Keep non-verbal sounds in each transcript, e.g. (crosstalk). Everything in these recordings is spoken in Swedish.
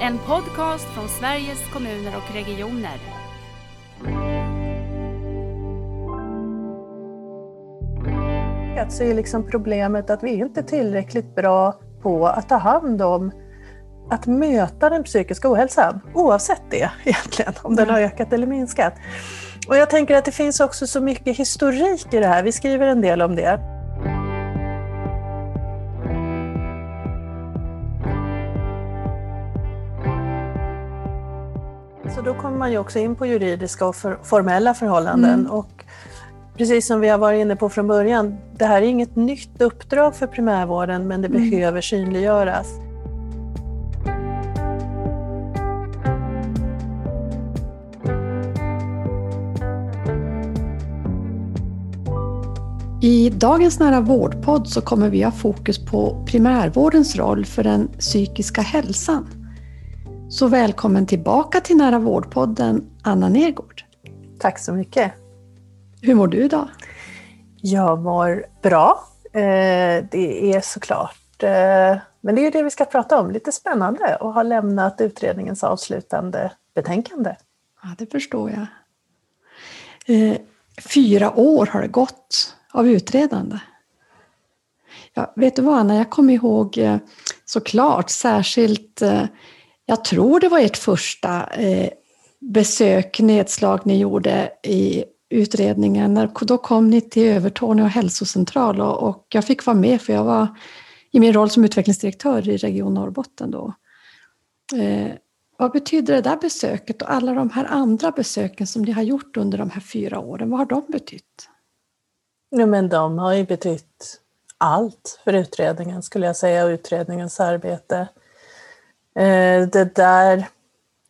En podcast från Sveriges kommuner och regioner. Så är liksom problemet att vi inte är tillräckligt bra på att ta hand om att möta den psykiska ohälsan, oavsett det (laughs) egentligen, om den har ökat eller minskat. Och jag tänker att det finns också så mycket historik i det här, vi skriver en del om det. Man ju också in på juridiska och för, formella förhållanden. Mm. Och precis som vi har varit inne på från början, det här är inget nytt uppdrag för primärvården men det mm. behöver synliggöras. I dagens Nära vårdpodd så kommer vi ha fokus på primärvårdens roll för den psykiska hälsan. Så välkommen tillbaka till Nära vårdpodden, Anna Nergård. Tack så mycket. Hur mår du idag? Jag mår bra. Eh, det är såklart, eh, men det är ju det vi ska prata om, lite spännande och ha lämnat utredningens avslutande betänkande. Ja, det förstår jag. Eh, fyra år har det gått av utredande. Ja, vet du vad Anna, jag kommer ihåg såklart särskilt jag tror det var ert första eh, besök, nedslag ni gjorde i utredningen. Då kom ni till Övertorneå hälsocentral och, och, jag fick vara med för jag var i min roll som utvecklingsdirektör i Region Norrbotten då. Eh, vad betyder det där besöket och alla de här andra besöken som ni har gjort under de här fyra åren, vad har de betytt? Ja, men de har ju betytt allt för utredningen skulle jag säga och utredningens arbete. Eh, det där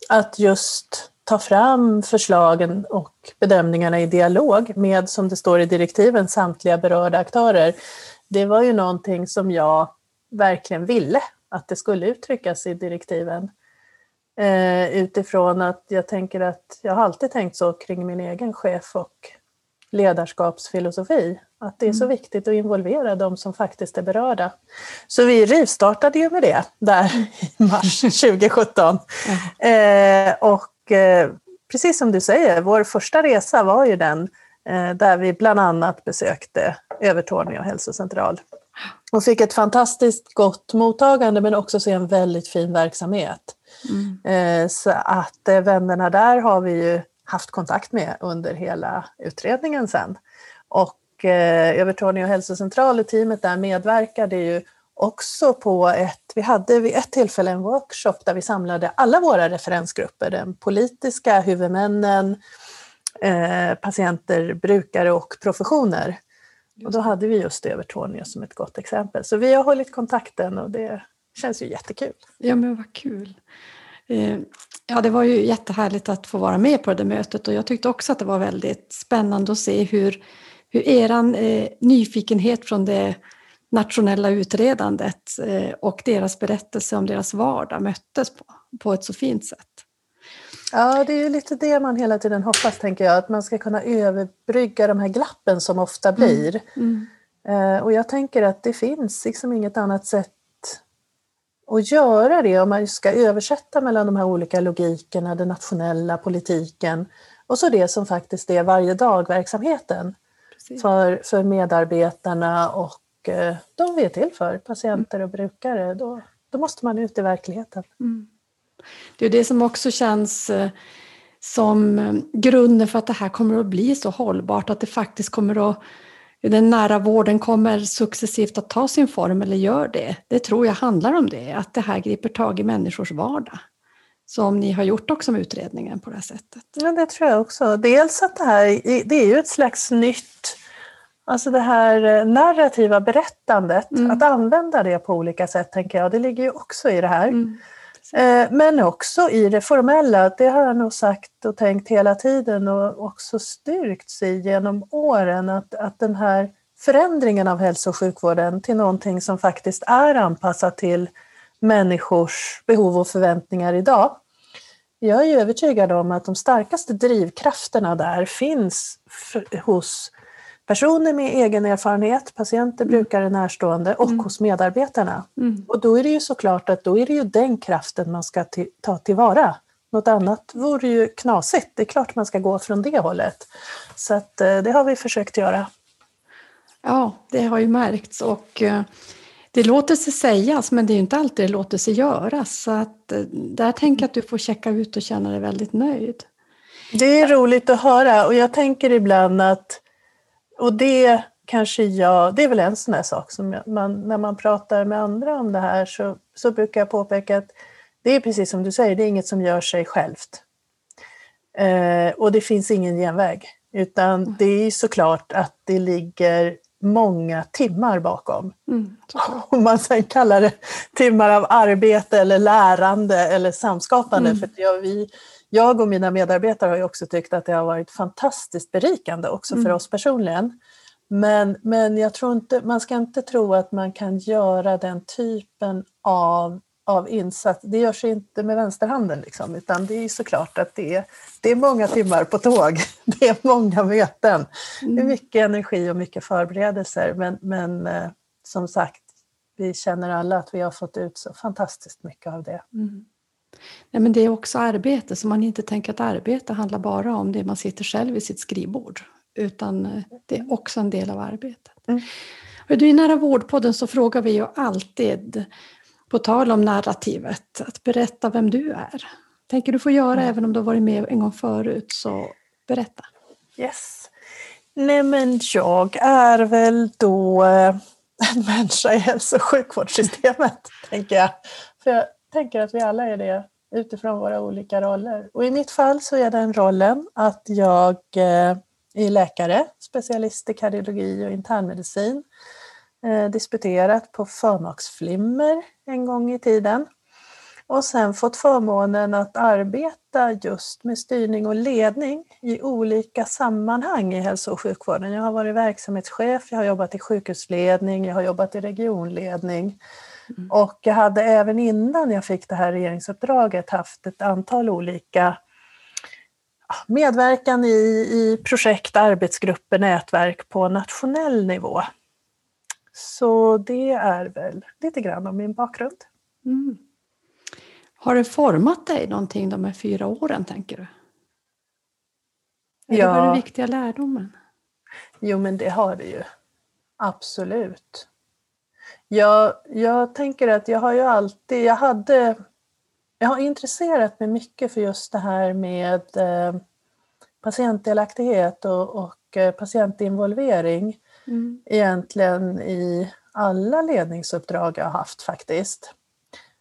att just ta fram förslagen och bedömningarna i dialog med, som det står i direktiven, samtliga berörda aktörer. Det var ju någonting som jag verkligen ville att det skulle uttryckas i direktiven. Eh, utifrån att jag tänker att jag har alltid tänkt så kring min egen chef och ledarskapsfilosofi. Att det är så mm. viktigt att involvera de som faktiskt är berörda. Så vi rivstartade ju med det där i mars (laughs) 2017. Mm. Eh, och eh, precis som du säger, vår första resa var ju den eh, där vi bland annat besökte Övertorneå hälsocentral. Och fick ett fantastiskt gott mottagande men också se en väldigt fin verksamhet. Mm. Så att vännerna där har vi ju haft kontakt med under hela utredningen sen. Och eh, Övertorneå hälsocentral, teamet där medverkade ju också på ett, vi hade vid ett tillfälle en workshop där vi samlade alla våra referensgrupper, den politiska, huvudmännen, eh, patienter, brukare och professioner. Och då hade vi just Övertorneå som ett gott exempel. Så vi har hållit kontakten och det känns ju jättekul. Ja men vad kul. Eh, ja, det var ju jättehärligt att få vara med på det mötet och jag tyckte också att det var väldigt spännande att se hur, hur er eh, nyfikenhet från det nationella utredandet eh, och deras berättelse om deras vardag möttes på, på ett så fint sätt. Ja, det är ju lite det man hela tiden hoppas, tänker jag, att man ska kunna överbrygga de här glappen som ofta blir. Mm. Mm. Och jag tänker att det finns liksom inget annat sätt och göra det om man ska översätta mellan de här olika logikerna, den nationella politiken och så det som faktiskt är varje dag-verksamheten för, för medarbetarna och eh, de vi är till för, patienter och brukare. Då, då måste man ut i verkligheten. Mm. Det är det som också känns eh, som eh, grunden för att det här kommer att bli så hållbart, att det faktiskt kommer att den nära vården kommer successivt att ta sin form eller gör det. Det tror jag handlar om det, att det här griper tag i människors vardag. Som ni har gjort också med utredningen på det här sättet. Ja, det tror jag också. Dels att det här det är ju ett slags nytt, alltså det här eh, narrativa berättandet, mm. att använda det på olika sätt tänker jag, det ligger ju också i det här. Mm. Eh, men också i det formella, det har jag nog sagt och tänkt hela tiden och också styrkts i genom åren att, att den här förändringen av hälso och sjukvården till någonting som faktiskt är anpassat till människors behov och förväntningar idag. Jag är övertygad om att de starkaste drivkrafterna där finns hos personer med egen erfarenhet, patienter, Mm. brukare, närstående och Mm. hos medarbetarna. Mm. Och då är det ju såklart att då är det ju den kraften man ska ta tillvara. Något annat vore ju knasigt. Det är klart man ska gå från det hållet. Så att, eh, det har vi försökt göra. Ja, det har ju märkts och eh, det låter sig sägas men det är inte alltid det låter sig göras. Så att, eh, där tänker jag att du får checka ut och känna dig väldigt nöjd. Det är roligt att höra och jag tänker ibland att, och det kanske jag, det är väl en sån där sak som jag- man, när man pratar med andra om det här så, så brukar jag påpeka att det är precis som du säger, det är inget som gör sig självt. Eh, och det finns ingen genväg, utan det är såklart att det ligger många timmar bakom. Mm. (laughs) Om man sen kallar det timmar av arbete eller lärande eller samskapande. Mm. För jag, vi, jag och mina medarbetare har ju också tyckt att det har varit fantastiskt berikande också för Mm. oss personligen. Men, men jag tror inte, man ska inte tro att man kan göra den typen av, av insats. Det görs inte med vänsterhanden liksom, utan det är såklart att det är, det är många timmar på tåg. (laughs) Det är många möten. Det är Mm. mycket energi och mycket förberedelser. Men, men eh, som sagt, vi känner alla att vi har fått ut så fantastiskt mycket av det. Mm. Nej, men det är också arbete, så man inte tänker att arbete handlar bara om det man sitter själv vid sitt skrivbord. Utan eh, det är också en del av arbetet. Mm. Och du, I Nära vårdpodden så frågar vi ju alltid, på tal om narrativet, att berätta vem du är. Tänker du få göra Mm. även om du har varit med en gång förut, så berätta. Yes. Nej men jag är väl då eh, en människa i hälso och sjukvårdssystemet, (laughs) tänker jag. För jag tänker att vi alla är det utifrån våra olika roller. Och i mitt fall så är den rollen att jag eh, är läkare, specialist i kardiologi och internmedicin. Eh, disputerat på förmaksflimmer en gång i tiden. Och sen fått förmånen att arbeta just med styrning och ledning i olika sammanhang i hälso och sjukvården. Jag har varit verksamhetschef, jag har jobbat i sjukhusledning, jag har jobbat i regionledning. Och jag hade även innan jag fick det här regeringsuppdraget haft ett antal olika medverkan i, i projekt, arbetsgrupper, nätverk på nationell nivå. Så det är väl lite grann om min bakgrund. Mm. Har det format dig någonting de här fyra åren, tänker du? Eller Ja. var den viktiga lärdomen? Jo, men det har det ju. Absolut. Jag, jag tänker att jag har ju alltid, jag hade, jag har intresserat mig mycket för just det här med eh, patientdelaktighet och, och eh, patientinvolvering Mm. egentligen i alla ledningsuppdrag jag har haft faktiskt.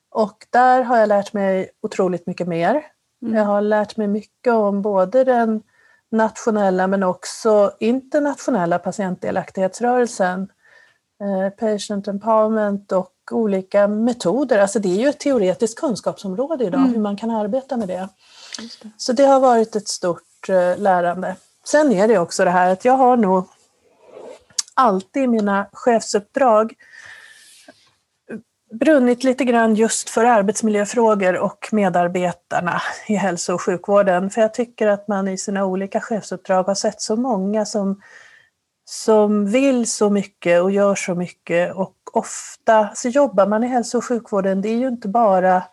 Och där har jag lärt mig otroligt mycket mer. Mm. Jag har lärt mig mycket om både den nationella men också internationella patientdelaktighetsrörelsen, patient empowerment och olika metoder. Alltså det är ju ett teoretiskt kunskapsområde idag, Mm. hur man kan arbeta med det. Det. Så det har varit ett stort eh, lärande. Sen är det också det här att jag har nog alltid i mina chefsuppdrag brunnit lite grann just för arbetsmiljöfrågor och medarbetarna i hälso och sjukvården. För jag tycker att man i sina olika chefsuppdrag har sett så många som, som vill så mycket och gör så mycket och ofta så jobbar man i hälso och sjukvården, det är ju inte bara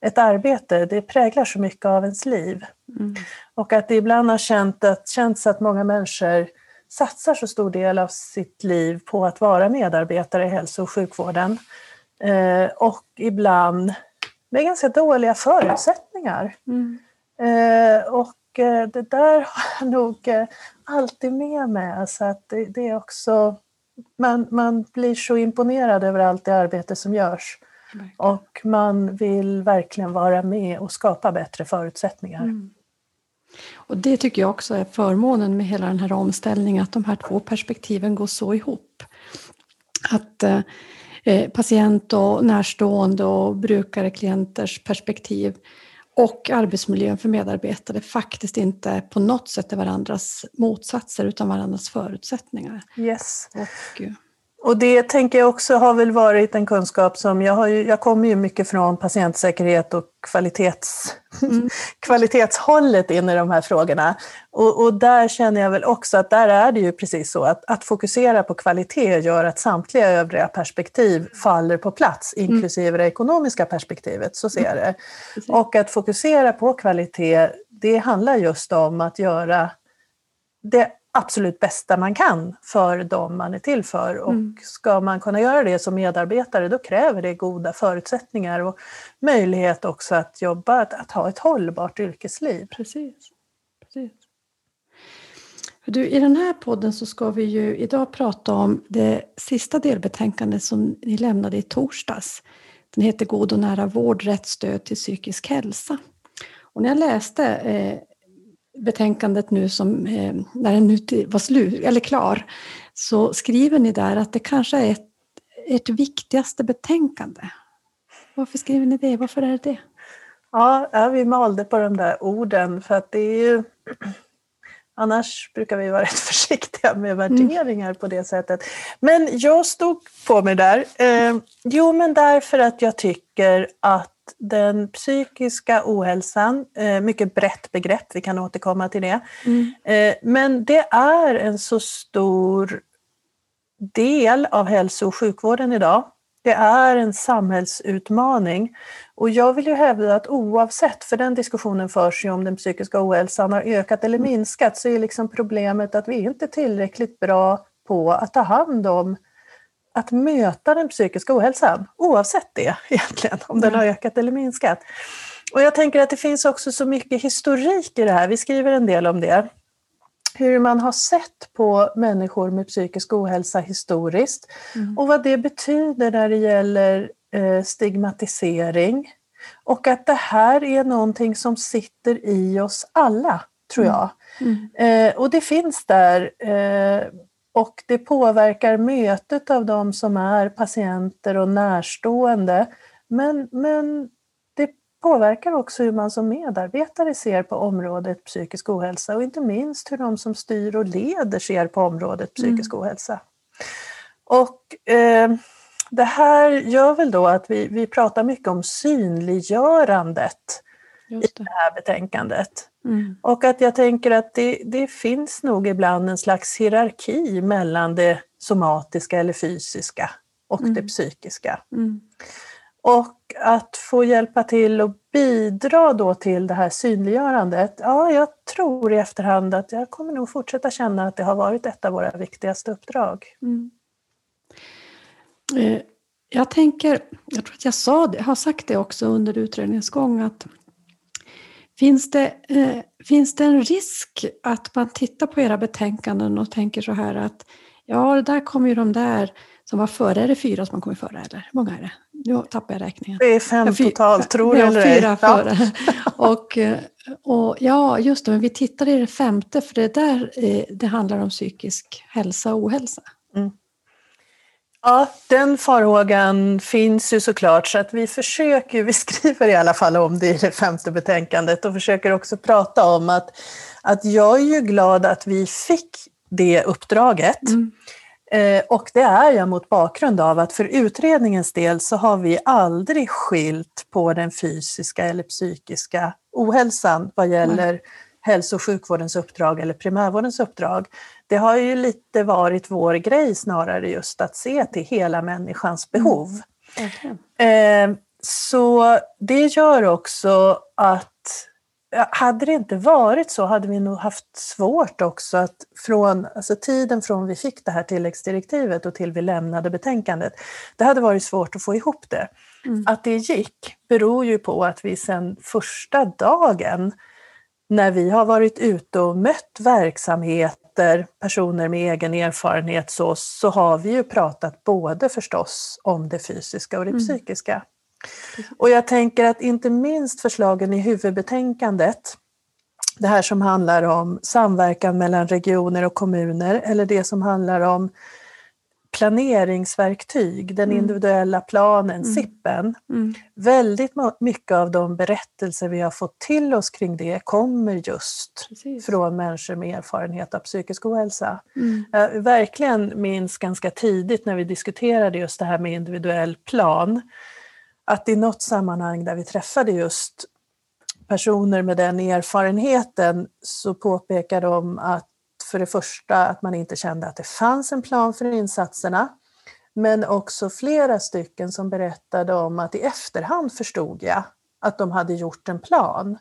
ett arbete, det präglar så mycket av ens liv. Mm. Och att det ibland har känt att, känts att många människor satsar så stor del av sitt liv på att vara medarbetare i hälso och sjukvården. Eh, och ibland med ganska dåliga förutsättningar. Mm. Eh, och det där (laughs) har jag nog eh, alltid med mig. Så att det, det är också, man, man blir så imponerad över allt det arbete som görs. Verkligen. Och man vill verkligen vara med och skapa bättre förutsättningar. Mm. Och det tycker jag också är förmånen med hela den här omställningen, att de här två perspektiven går så ihop. Att eh, eh, patient och närstående och brukare, klienters perspektiv och arbetsmiljön för medarbetare faktiskt inte på något sätt är varandras motsatser utan varandras förutsättningar. Yes. Och, eh, Och det tänker jag också har väl varit en kunskap som, jag, har ju, jag kommer ju mycket från patientsäkerhet och kvalitets, mm. (laughs) kvalitetshållet in i de här frågorna. Och, och, där känner jag väl också att där är det ju precis så att, att fokusera på kvalitet gör att samtliga övriga perspektiv faller på plats, mm. inklusive det ekonomiska perspektivet, så ser jag det. Mm. Och att fokusera på kvalitet, det handlar just om att göra det absolut bästa man kan för dem man är till för. Och mm. ska man kunna göra det som medarbetare då kräver det goda förutsättningar och möjlighet också att jobba, att, att ha ett hållbart yrkesliv. Precis. Precis. Du, I den här podden så ska vi ju idag prata om det sista delbetänkandet som ni lämnade i torsdags. Den heter God och nära vård, rätt stöd till psykisk hälsa. Och när jag läste eh, betänkandet nu som, eh, när den nu var slut, eller klar, så skriver ni där att det kanske är ett, ert viktigaste betänkande. Varför skriver ni det? Varför är det det? Ja, vi malde på de där orden för att det är ju Annars brukar vi vara (laughs) rätt försiktiga med värderingar mm. på det sättet. Men jag stod på mig där. Eh, jo, men därför att jag tycker att den psykiska ohälsan, eh, mycket brett begrepp, vi kan återkomma till det. Mm. Eh, men det är en så stor del av hälso och sjukvården idag. Det är en samhällsutmaning. Och jag vill ju hävda att oavsett, för den diskussionen förs ju om den psykiska ohälsan har ökat eller minskat, så är liksom problemet att vi inte är tillräckligt bra på att ta hand om att möta den psykiska ohälsan, oavsett det (laughs) egentligen, om den har ökat eller minskat. Och jag tänker att det finns också så mycket historik i det här, vi skriver en del om det. Hur man har sett på människor med psykisk ohälsa historiskt mm. och vad det betyder när det gäller eh, stigmatisering. Och att det här är någonting som sitter i oss alla, tror jag. Mm. Mm. Och det finns där eh, och det påverkar mötet av de som är patienter och närstående. Men, men det påverkar också hur man som medarbetare ser på området psykisk ohälsa och inte minst hur de som styr och leder ser på området psykisk mm. ohälsa. Och eh, det här gör väl då att vi, vi pratar mycket om synliggörandet i det här betänkandet. Mm. Och att jag tänker att det, det, finns nog ibland en slags hierarki mellan det somatiska eller fysiska och mm. det psykiska. Mm. Och att få hjälpa till och bidra då till det här synliggörandet, ja, jag tror i efterhand att jag kommer nog fortsätta känna att det har varit ett av våra viktigaste uppdrag. Mm. Eh, jag tänker, jag tror att jag sa det, har sagt det också under utredningens gång, att Finns det, eh, finns det en risk att man tittar på era betänkanden och tänker så här att ja, det där kommer ju de där som var före. Är det fyra som har kommit före eller? Hur många är det? Nu tappar jag räkningen. Det är fem ja, totalt, tror du eller fyra före. (laughs) och, eh, och ja, just det, men vi tittar i det femte för det där eh, det handlar om psykisk hälsa och ohälsa. Mm. Ja, den farhågan finns ju såklart så att vi försöker, vi (laughs) skriver i alla fall om det i det femte betänkandet och försöker också prata om att, att jag är ju glad att vi fick det uppdraget. Mm. Eh, och det är jag mot bakgrund av att för utredningens del så har vi aldrig skilt på den fysiska eller psykiska ohälsan vad gäller mm. Hälso och sjukvårdens uppdrag eller primärvårdens uppdrag det har ju lite varit vår grej snarare just att se till hela människans mm. behov. Mm. Eh, så det gör också att hade det inte varit så hade vi nog haft svårt också att från alltså tiden från vi fick det här tilläggsdirektivet och till vi lämnade betänkandet, det hade varit svårt att få ihop det. Mm. Att det gick beror ju på att vi sedan första dagen när vi har varit ute och mött verksamhet möter personer med egen erfarenhet så, så har vi ju pratat både förstås om det fysiska och det mm. psykiska. Och jag tänker att inte minst förslagen i huvudbetänkandet, det här som handlar om samverkan mellan regioner och kommuner eller det som handlar om planeringsverktyg, den Mm. individuella planen, Mm. SIPen. Mm. Väldigt mycket av de berättelser vi har fått till oss kring det kommer just Precis. från människor med erfarenhet av psykisk ohälsa. Jag verkligen minns ganska tidigt när vi diskuterade just det här med individuell plan, att i något sammanhang där vi träffade just personer med den erfarenheten så påpekade de att för det första att man inte kände att det fanns en plan för insatserna, men också flera stycken som berättade om att i efterhand förstod jag att de hade gjort en plan.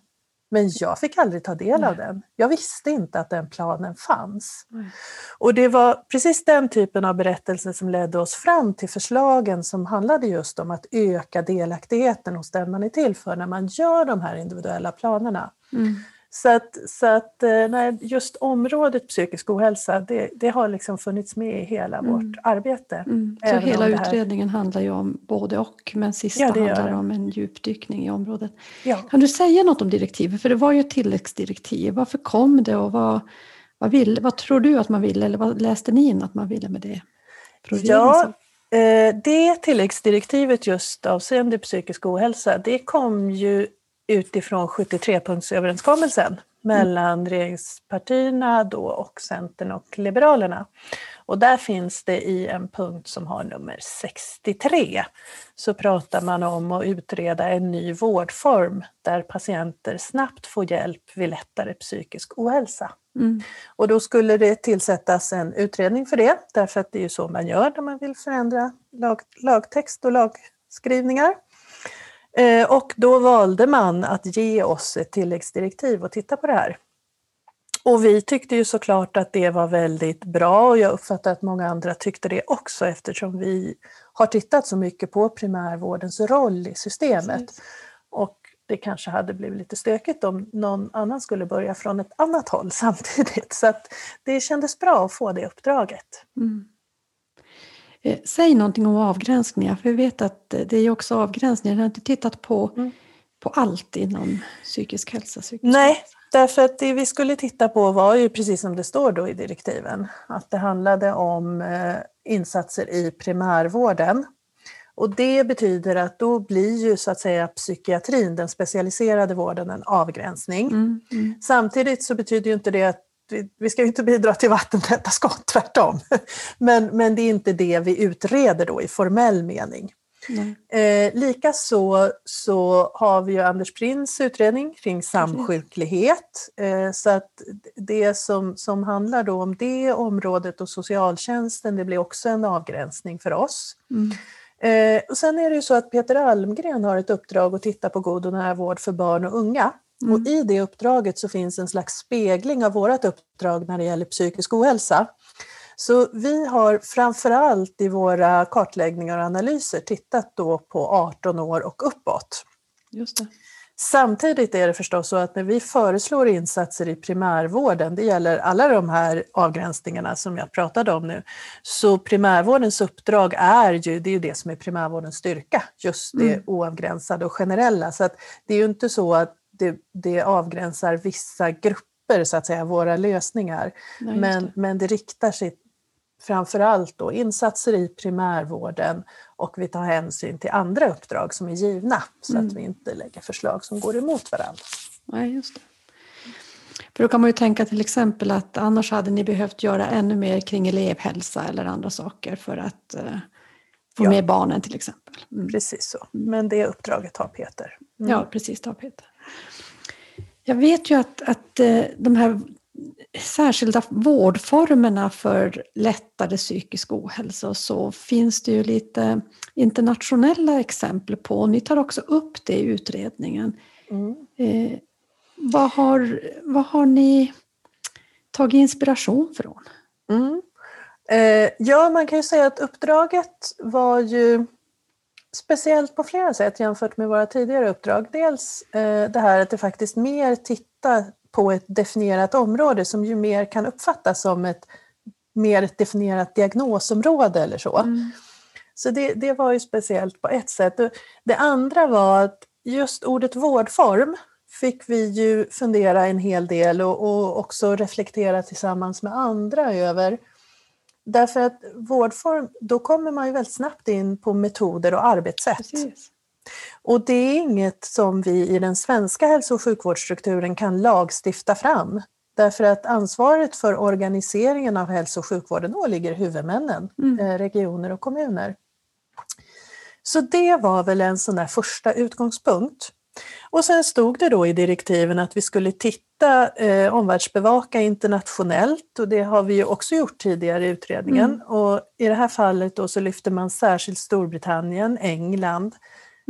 Men jag fick aldrig ta del av Nej. den. Jag visste inte att den planen fanns. Nej. Och det var precis den typen av berättelser som ledde oss fram till förslagen som handlade just om att öka delaktigheten hos den man är till för när man gör de här individuella planerna. Mm. Så att, så att eh, nej, just området psykisk ohälsa, det, det har liksom funnits med i hela Mm. vårt arbete. Mm. Så hela här- utredningen handlar ju om både och, men sista Ja, handlar det. om en djupdykning i området. Ja. Kan du säga något om direktivet? För det var ju ett tilläggsdirektiv. Varför kom det och vad, vad, vill, vad tror du att man ville eller vad läste ni in att man ville med det? Ja, håll? eh, det tilläggsdirektivet just avseende psykisk ohälsa, det kom ju utifrån 73-punktsöverenskommelsen mellan regeringspartierna då och Centern och Liberalerna. Och där finns det i en punkt som har nummer 63 så pratar man om att utreda en ny vårdform där patienter snabbt får hjälp vid lättare psykisk ohälsa. Mm. Och då skulle det tillsättas en utredning för det, därför att det är ju så man gör när man vill förändra lag, lagtext och lagskrivningar. Eh, och då valde man att ge oss ett tilläggsdirektiv och titta på det här. Och vi tyckte ju såklart att det var väldigt bra och jag uppfattar att många andra tyckte det också eftersom vi har tittat så mycket på primärvårdens roll i systemet. Precis. Och det kanske hade blivit lite stökigt om någon annan skulle börja från ett annat håll (laughs) samtidigt. Så det kändes bra att få det uppdraget. Mm. Eh, Säg någonting om avgränsningar, för vi vet att eh, det är också avgränsningar. Ni har inte tittat på, Mm. på allt inom psykisk hälsa. Psykisk Nej, hälsa. därför att det vi skulle titta på var ju precis som det står då i direktiven, att det handlade om eh, insatser i primärvården. Och det betyder att då blir ju så att säga psykiatrin, den specialiserade vården, en avgränsning. Mm. Mm. Samtidigt så betyder ju inte det att vi, vi ska ju inte bidra till vattentäta skott, tvärtom. Men, men det är inte det vi utreder då i formell mening. Eh, Likaså så har vi ju Anders Prins utredning kring samsjuklighet. Eh, så att det som, som handlar då om det området och socialtjänsten, det blir också en avgränsning för oss. Mm. Eh, och sen är det ju så att Peter Almgren har ett uppdrag att titta på god och nära vård för barn och unga. Mm. Och i det uppdraget så finns en slags spegling av vårt uppdrag när det gäller psykisk ohälsa. Så vi har framförallt i våra kartläggningar och analyser tittat då på 18 år och uppåt. Just det. Samtidigt är det förstås så att när vi föreslår insatser i primärvården, det gäller alla de här avgränsningarna som jag pratade om nu, så primärvårdens uppdrag är ju, det är ju det som är primärvårdens styrka, just det Mm. oavgränsade och generella. Så att det är ju inte så att det, det avgränsar vissa grupper, så att säga, våra lösningar. Nej, Men, det. men det riktar sig framför allt då insatser i primärvården och vi tar hänsyn till andra uppdrag som är givna så Mm. att vi inte lägger förslag som går emot varandra. Nej, just det. För då kan man ju tänka till exempel att annars hade ni behövt göra ännu mer kring elevhälsa eller andra saker för att eh, få Ja. med barnen till exempel. Mm. Precis så. Men det uppdraget har Peter. Mm. Ja, precis. Det Peter. Jag vet ju att, att eh, de här särskilda vårdformerna för lättare psykisk ohälsa och så finns det ju lite internationella exempel på. Ni tar också upp det i utredningen. Mm. Eh, vad, har, vad har ni tagit inspiration från? Mm. Eh, ja, man kan ju säga att uppdraget var ju speciellt på flera sätt jämfört med våra tidigare uppdrag. Dels eh, det här att det faktiskt mer tittar på ett definierat område som ju mer kan uppfattas som ett mer definierat diagnosområde eller så. Mm. Så det, det var ju speciellt på ett sätt. Det andra var att just ordet vårdform fick vi ju fundera en hel del och, och också reflektera tillsammans med andra över. Därför att vårdform, då kommer man ju väldigt snabbt in på metoder och arbetssätt. Precis. Och det är inget som vi i den svenska hälso och sjukvårdsstrukturen kan lagstifta fram. Därför att ansvaret för organiseringen av hälso och sjukvården åligger huvudmännen, Mm. eh, regioner och kommuner. Så det var väl en sån där första utgångspunkt. Och sen stod det då i direktiven att vi skulle titta, eh, omvärldsbevaka internationellt och det har vi ju också gjort tidigare i utredningen. Mm. Och i det här fallet då så lyfter man särskilt Storbritannien, England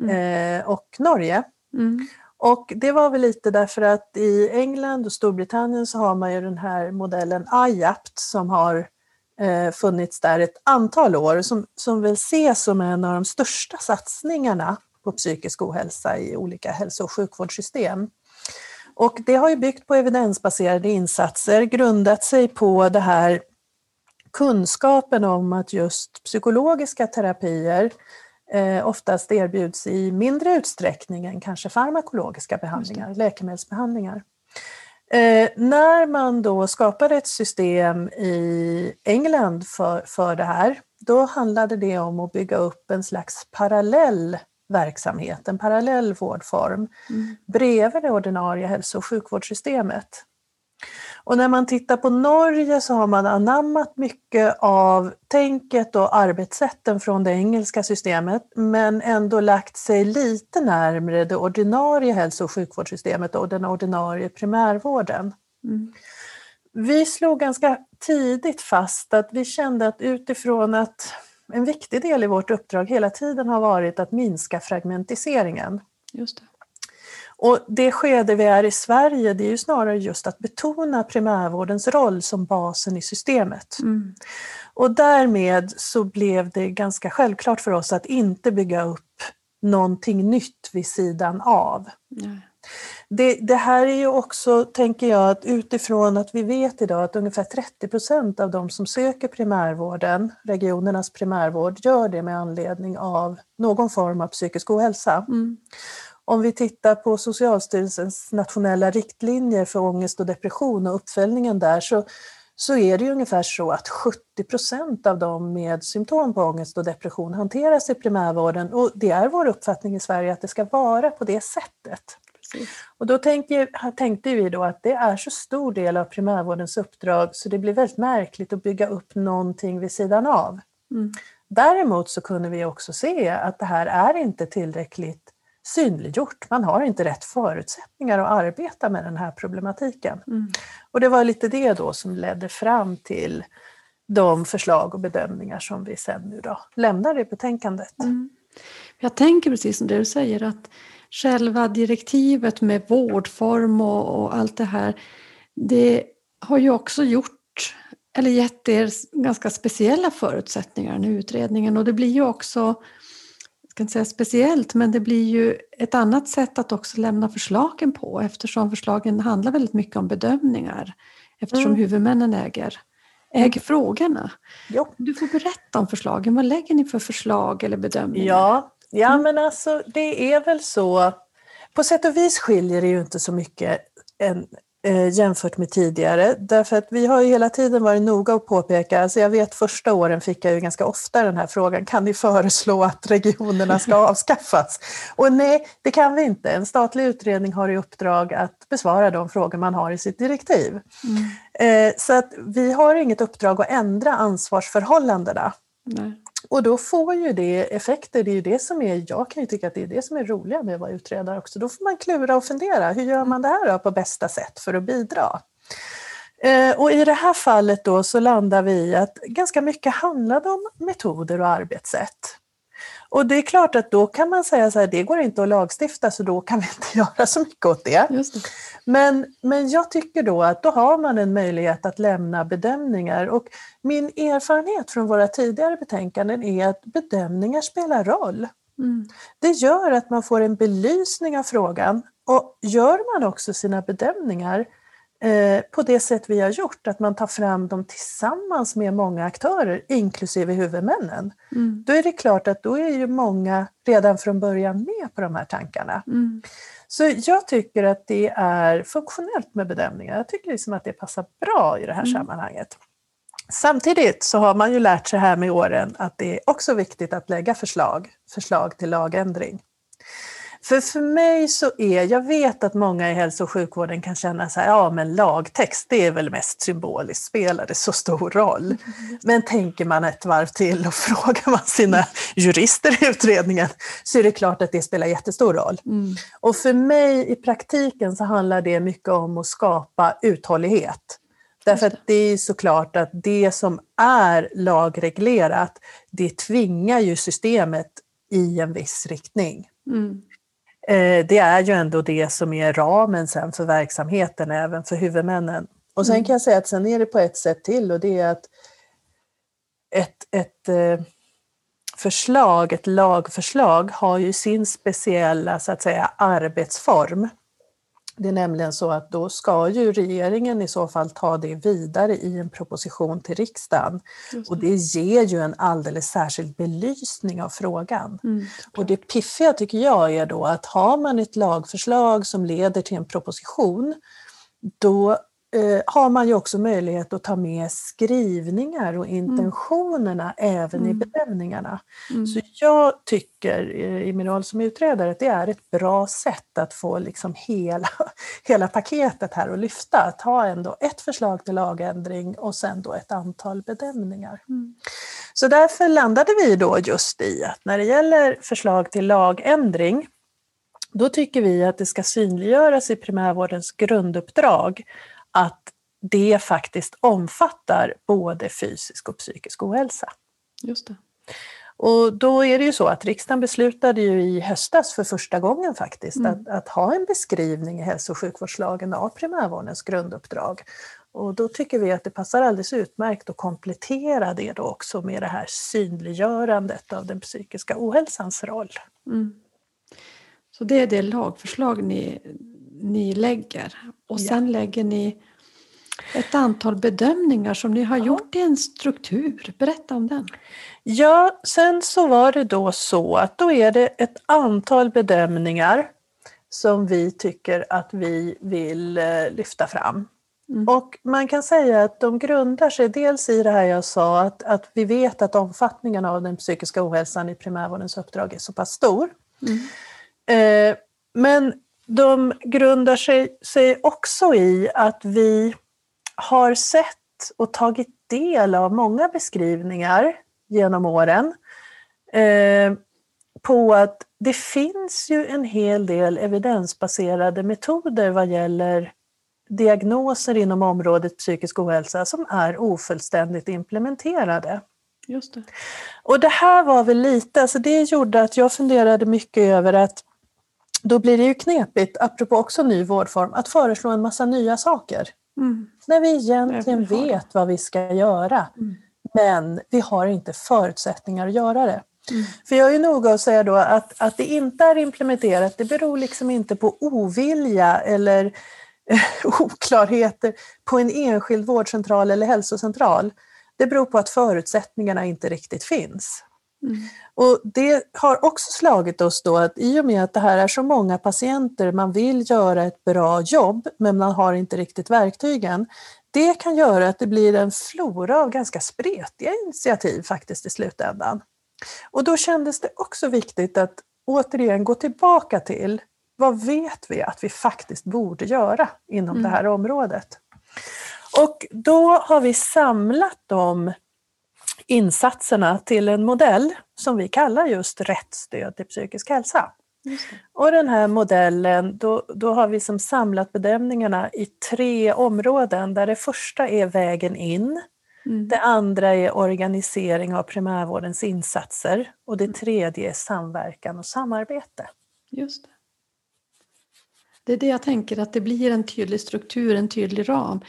eh, och Norge. Mm. Och det var väl lite därför att i England och Storbritannien så har man ju den här modellen IAPT som har eh, funnits där ett antal år som, som väl ses som en av de största satsningarna på psykisk ohälsa i olika hälso och sjukvårdssystem. Och det har ju byggt på evidensbaserade insatser, grundat sig på det här kunskapen om att just psykologiska terapier eh, oftast erbjuds i mindre utsträckning än kanske farmakologiska behandlingar, läkemedelsbehandlingar. Eh, när man då skapade ett system i England för, för det här, då handlade det om att bygga upp en slags parallell verksamhet, en parallell vårdform Mm. bredvid det ordinarie hälso och sjukvårdssystemet. Och när man tittar på Norge så har man anammat mycket av tänket och arbetssätten från det engelska systemet men ändå lagt sig lite närmare det ordinarie hälso och sjukvårdssystemet och den ordinarie primärvården. Mm. Vi slog ganska tidigt fast att vi kände att utifrån att en viktig del i vårt uppdrag hela tiden har varit att minska fragmentiseringen. Just det. Och det skede vi är i Sverige, det är ju snarare just att betona primärvårdens roll som basen i systemet. Mm. Och därmed så blev det ganska självklart för oss att inte bygga upp någonting nytt vid sidan av. Nej. Det, det här är ju också, tänker jag, att utifrån att vi vet idag att ungefär 30 procent av de som söker primärvården, regionernas primärvård, gör det med anledning av någon form av psykisk ohälsa. Mm. Om vi tittar på Socialstyrelsens nationella riktlinjer för ångest och depression och uppföljningen där så, så är det ungefär så att 70 procent av de med symptom på ångest och depression hanteras i primärvården och det är vår uppfattning i Sverige att det ska vara på det sättet. Precis. Och då tänker, tänkte vi då att det är så stor del av primärvårdens uppdrag så det blir väldigt märkligt att bygga upp någonting vid sidan av. Mm. Däremot så kunde vi också se att det här är inte tillräckligt synliggjort. Man har inte rätt förutsättningar att arbeta med den här problematiken. Mm. Och det var lite det då som ledde fram till de förslag och bedömningar som vi sen nu då lämnar i betänkandet. Mm. Jag tänker precis som det du säger att själva direktivet med vårdform och, och allt det här det har ju också gjort eller gett er ganska speciella förutsättningar i utredningen och det blir ju också jag ska inte säga speciellt, men det blir ju ett annat sätt att också lämna förslagen på eftersom förslagen handlar väldigt mycket om bedömningar eftersom Mm. huvudmännen äger, äger frågorna. Jo. Du får berätta om förslagen. Vad lägger ni för förslag eller bedömningar? Ja, ja Mm. men alltså det är väl så. På sätt och vis skiljer det ju inte så mycket än, eh, jämfört med tidigare. Därför att vi har ju hela tiden varit noga att påpeka, alltså jag vet första åren fick jag ju ganska ofta den här frågan, kan ni föreslå att regionerna ska (laughs) avskaffas? Och nej, det kan vi inte. En statlig utredning har i uppdrag att besvara de frågor man har i sitt direktiv. Mm. Eh, så att vi har inget uppdrag att ändra ansvarsförhållandena. Nej. Och då får ju det effekter, det är ju det som är, jag kan ju tycka att det är det som är roliga med att vara utredare också. Då får man klura och fundera, hur gör man det här då på bästa sätt för att bidra? Eh, och i det här fallet då så landar vi i att ganska mycket handlade om metoder och arbetssätt. Och det är klart att då kan man säga så här, det går inte att lagstifta så då kan vi (laughs) inte göra så mycket åt det. Det. Men, men jag tycker då att då har man en möjlighet att lämna bedömningar och min erfarenhet från våra tidigare betänkanden är att bedömningar spelar roll. Mm. Det gör att man får en belysning av frågan och gör man också sina bedömningar på det sätt vi har gjort, att man tar fram dem tillsammans med många aktörer, inklusive huvudmännen, Mm. då är det klart att då är ju många redan från början med på de här tankarna. Mm. Så jag tycker att det är funktionellt med bedömningar. Jag tycker liksom att det passar bra i det här Mm. sammanhanget. Samtidigt så har man ju lärt sig här med åren att det är också viktigt att lägga förslag, förslag till lagändring. För för mig så är, jag vet att många i hälso och sjukvården kan känna så här, ja men lagtext det är väl mest symboliskt, spelar det så stor roll? Mm. Men tänker man ett varv till och (laughs) frågar man sina jurister i utredningen så är det klart att det spelar jättestor roll. Mm. Och för mig i praktiken så handlar det mycket om att skapa uthållighet. Därför att det är såklart att det som är lagreglerat, det tvingar ju systemet i en viss riktning. Mm. Eh, det är ju ändå det som är ramen sen för verksamheten, även för huvudmännen. Och sen mm. kan jag säga att sen är det på ett sätt till och det är att ett, ett eh, förslag, ett lagförslag har ju sin speciella så att säga arbetsform. Det är nämligen så att då ska ju regeringen i så fall ta det vidare i en proposition till riksdagen. Och det ger ju en alldeles särskild belysning av frågan. Mm, och det piffiga tycker jag är då att har man ett lagförslag som leder till en proposition, då eh, har man ju också möjlighet att ta med skrivningar och intentionerna mm. även i mm. bedömningarna. Mm. Så jag tycker i min roll som utredare att det är ett bra sätt att få liksom hela, (laughs) hela paketet här och lyfta. Att ha ändå ett förslag till lagändring och sen då ett antal bedömningar. Mm. Så därför landade vi då just i att när det gäller förslag till lagändring då tycker vi att det ska synliggöras i primärvårdens grunduppdrag att det faktiskt omfattar både fysisk och psykisk ohälsa. Just det. Och då är det ju så att riksdagen beslutade ju i höstas för första gången faktiskt mm. att, att, ha en beskrivning i hälso och sjukvårdslagen av primärvårdens grunduppdrag. Och då tycker vi att det passar alldeles utmärkt att komplettera det då också med det här synliggörandet av den psykiska ohälsans roll. Mm. Så det är det lagförslag ni ni lägger. Och sen ja. lägger ni ett antal bedömningar som ni har ja. gjort i en struktur. Berätta om den. Ja, sen så var det då så att då är det ett antal bedömningar som vi tycker att vi vill eh, lyfta fram. Mm. Och man kan säga att de grundar sig dels i det här jag sa att, att vi vet att omfattningen av den psykiska ohälsan i primärvårdens uppdrag är så pass stor. Mm. Eh, men de grundar sig, sig också i att vi har sett och tagit del av många beskrivningar genom åren eh, på att det finns ju en hel del evidensbaserade metoder vad gäller diagnoser inom området psykisk ohälsa som är ofullständigt implementerade. Just det. Och det här var väl lite, alltså det gjorde att jag funderade mycket över att då blir det ju knepigt, apropå också ny vårdform, att föreslå en massa nya saker. Mm. När vi egentligen vet vad vi ska göra, mm. men vi har inte förutsättningar att göra det. Mm. För jag är noga att säga då att, att det inte är implementerat, det beror liksom inte på ovilja eller (laughs) oklarheter på en enskild vårdcentral eller hälsocentral. Det beror på att förutsättningarna inte riktigt finns. Mm. Och Det har också slagit oss då att i och med att det här är så många patienter, man vill göra ett bra jobb men man har inte riktigt verktygen. Det kan göra att det blir en flora av ganska spretiga initiativ faktiskt i slutändan. Och då kändes det också viktigt att återigen gå tillbaka till vad vet vi att vi faktiskt borde göra inom mm. det här området? Och då har vi samlat dem insatserna till en modell som vi kallar just rätt stöd till psykisk hälsa. Och den här modellen, då, då har vi som samlat bedömningarna i tre områden där det första är vägen in, mm. det andra är organisering av primärvårdens insatser och det tredje är samverkan och samarbete. Just det. Det är det jag tänker, att det blir en tydlig struktur, en tydlig ram.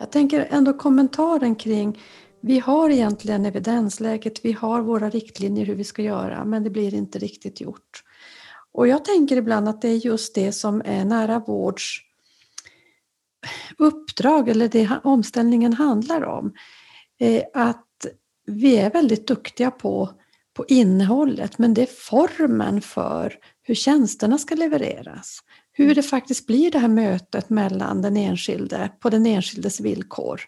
Jag tänker ändå kommentaren kring vi har egentligen evidensläget, vi har våra riktlinjer hur vi ska göra, men det blir inte riktigt gjort. Och jag tänker ibland att det är just det som är nära vårds uppdrag, eller det omställningen handlar om. Eh, att vi är väldigt duktiga på, på innehållet, men det är formen för hur tjänsterna ska levereras hur det faktiskt blir det här mötet mellan den enskilde på den enskildes villkor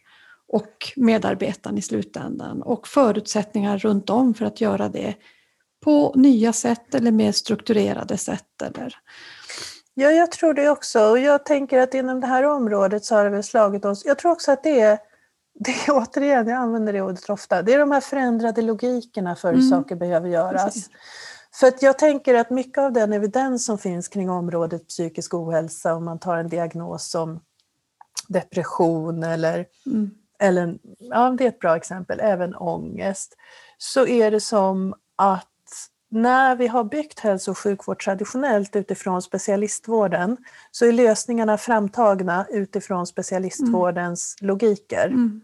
och medarbetaren i slutändan och förutsättningar runt om för att göra det på nya sätt eller mer strukturerade sätt. Eller... Ja, jag tror det också. Och jag tänker att inom det här området så har det väl slagit oss. Jag tror också att det är, det är (laughs) återigen, jag använder det ordet ofta, det är de här förändrade logikerna för hur mm. saker behöver göras. Precis. För att jag tänker att mycket av den evidens som finns kring området psykisk ohälsa, om man tar en diagnos som depression eller, mm. eller ja, det är ett bra exempel, även ångest, så är det som att när vi har byggt hälso och sjukvård traditionellt utifrån specialistvården så är lösningarna framtagna utifrån specialistvårdens mm. logiker. Mm.